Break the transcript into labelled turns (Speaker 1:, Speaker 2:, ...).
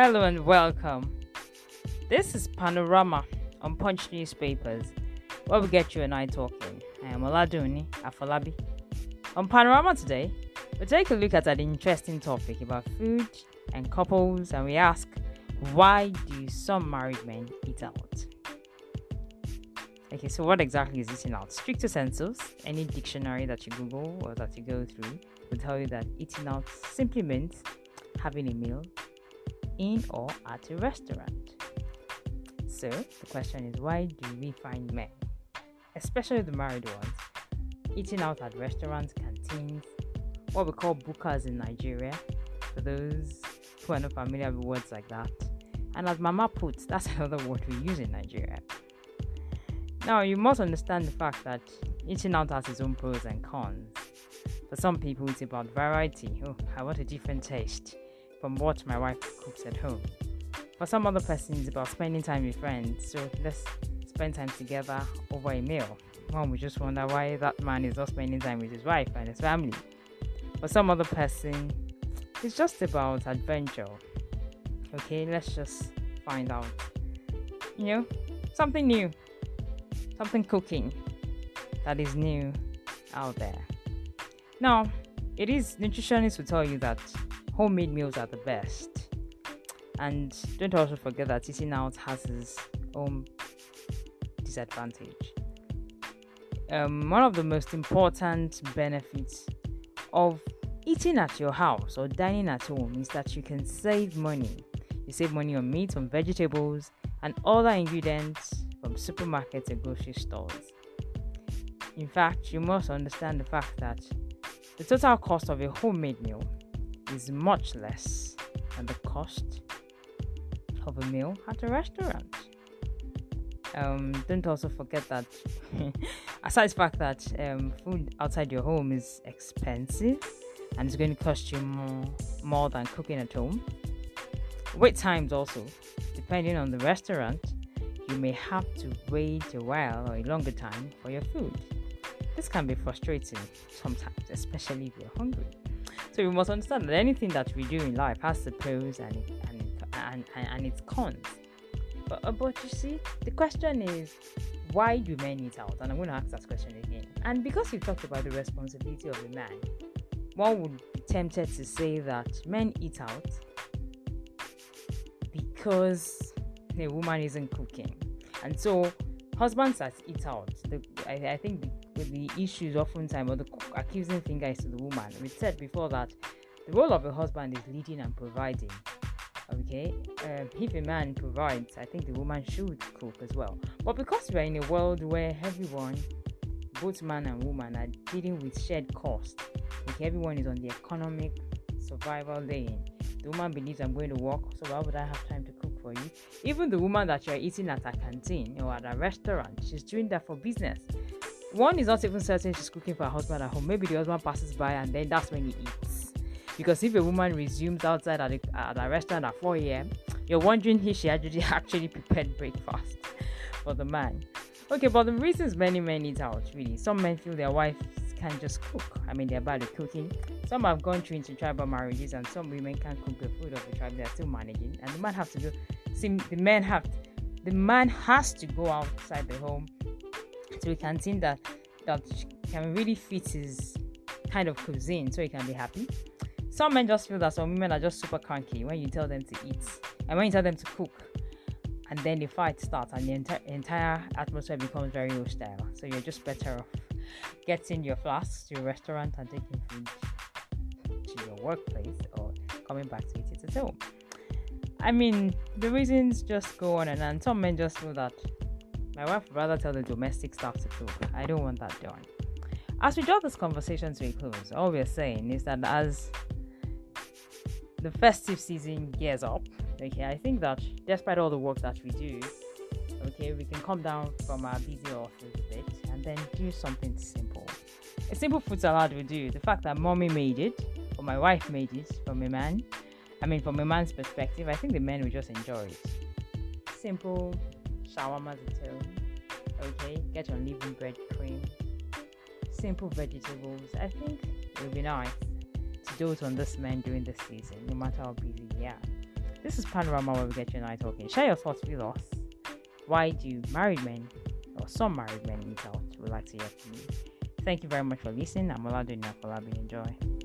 Speaker 1: Hello and welcome. This is Panorama on Punch Newspapers, where we get you and I talking. I am Oladuni Afolabi. On Panorama today, we take a look at an interesting topic about food and couples, and we ask, why do some married men eat out? Okay, so what exactly is eating out? Stricto sensu, any dictionary that you Google or that you go through will tell you that eating out simply means having a meal in or at a restaurant. So the question is why do we find men, especially the married ones, eating out at restaurants, canteens, what we call bukas in Nigeria, for those who are not familiar with words like that. And as Mama puts, that's another word we use in Nigeria. Now, you must understand the fact that eating out has its own pros and cons. For some people, it's about variety. Oh, I want a different taste from what my wife cooks at home. For some other person, it's about spending time with friends. So let's spend time together over a meal. One would just wonder why that man is not spending time with his wife and his family. For some other person, it's just about adventure. Okay, let's just find out. You know, something new, something cooking that is new out there. Now, it is nutritionists will tell you that homemade meals are the best. And don't also forget that eating out has its own disadvantage. Um, one of the most important benefits of eating at your house or dining at home is that you can save money. You save money on meat, on vegetables, and other ingredients from supermarkets and grocery stores. In fact, you must understand the fact that the total cost of a homemade meal is much less than the cost of a meal at a restaurant. Um, don't also forget that, aside the fact that um, food outside your home is expensive and it's going to cost you more, more than cooking at home, wait times also, depending on the restaurant, you may have to wait a while or a longer time for your food. This can be frustrating sometimes, especially if you're hungry. So we must understand that anything that we do in life has the pros and and and, and, and its cons. But, uh, but you see, the question is, why do men eat out? And I'm going to ask that question again. And because you talked about the responsibility of a man, one would be tempted to say that men eat out because a woman isn't cooking, and so husbands that eat out. The, I, I think the with the issues oftentimes or the accusing finger is to the woman. We said before that the role of a husband is leading and providing. Okay, um, if a man provides, I think the woman should cook as well. But because we are in a world where everyone, both man and woman, are dealing with shared cost, okay, everyone is on the economic survival lane. The woman believes I'm going to work, so why would I have time to cook for you? Even the woman that you're eating at a canteen or at a restaurant, she's doing that for business one is not even certain she's cooking for her husband at home. Maybe the husband passes by and then that's when he eats. Because if a woman resumes outside at a, at a restaurant at 4 a.m., you're wondering if she actually actually prepared breakfast for the man. Okay, but the reasons many men eat out really. Some men feel their wives can just cook. I mean, they're bad at cooking. Some have gone through into tribal marriages, and some women can't cook the food of the tribe. They're still managing, and the man has to go. See, the men have, the man has to go outside the home to a canteen that that can really fit his kind of cuisine so he can be happy. Some men just feel that some women are just super cranky when you tell them to eat and when you tell them to cook. And then the fight starts and the enti- entire atmosphere becomes very hostile. So you're just better off getting your flasks to your restaurant and taking food to your workplace or coming back to eat it at home. I mean, the reasons just go on and on. Some men just feel that my wife would rather tell the domestic staff to cook. I don't want that done. As we draw this conversation to a close, all we're saying is that as the festive season gears up, okay, I think that despite all the work that we do, okay, we can come down from our busy office a bit and then do something simple. A simple food salad will do. The fact that mommy made it, or my wife made it from a man, I mean, from a man's perspective, I think the men will just enjoy it. Simple, shawarma home. Okay, get your living bread cream, simple vegetables. I think it would be nice to do it on this man during this season, no matter how busy he are. This is Panorama where we get you and I talking. Share your thoughts with us. Why do married men or some married men eat out? We'd like to hear from you. Thank you very much for listening. I'm Oladuni Afolabi. Enjoy.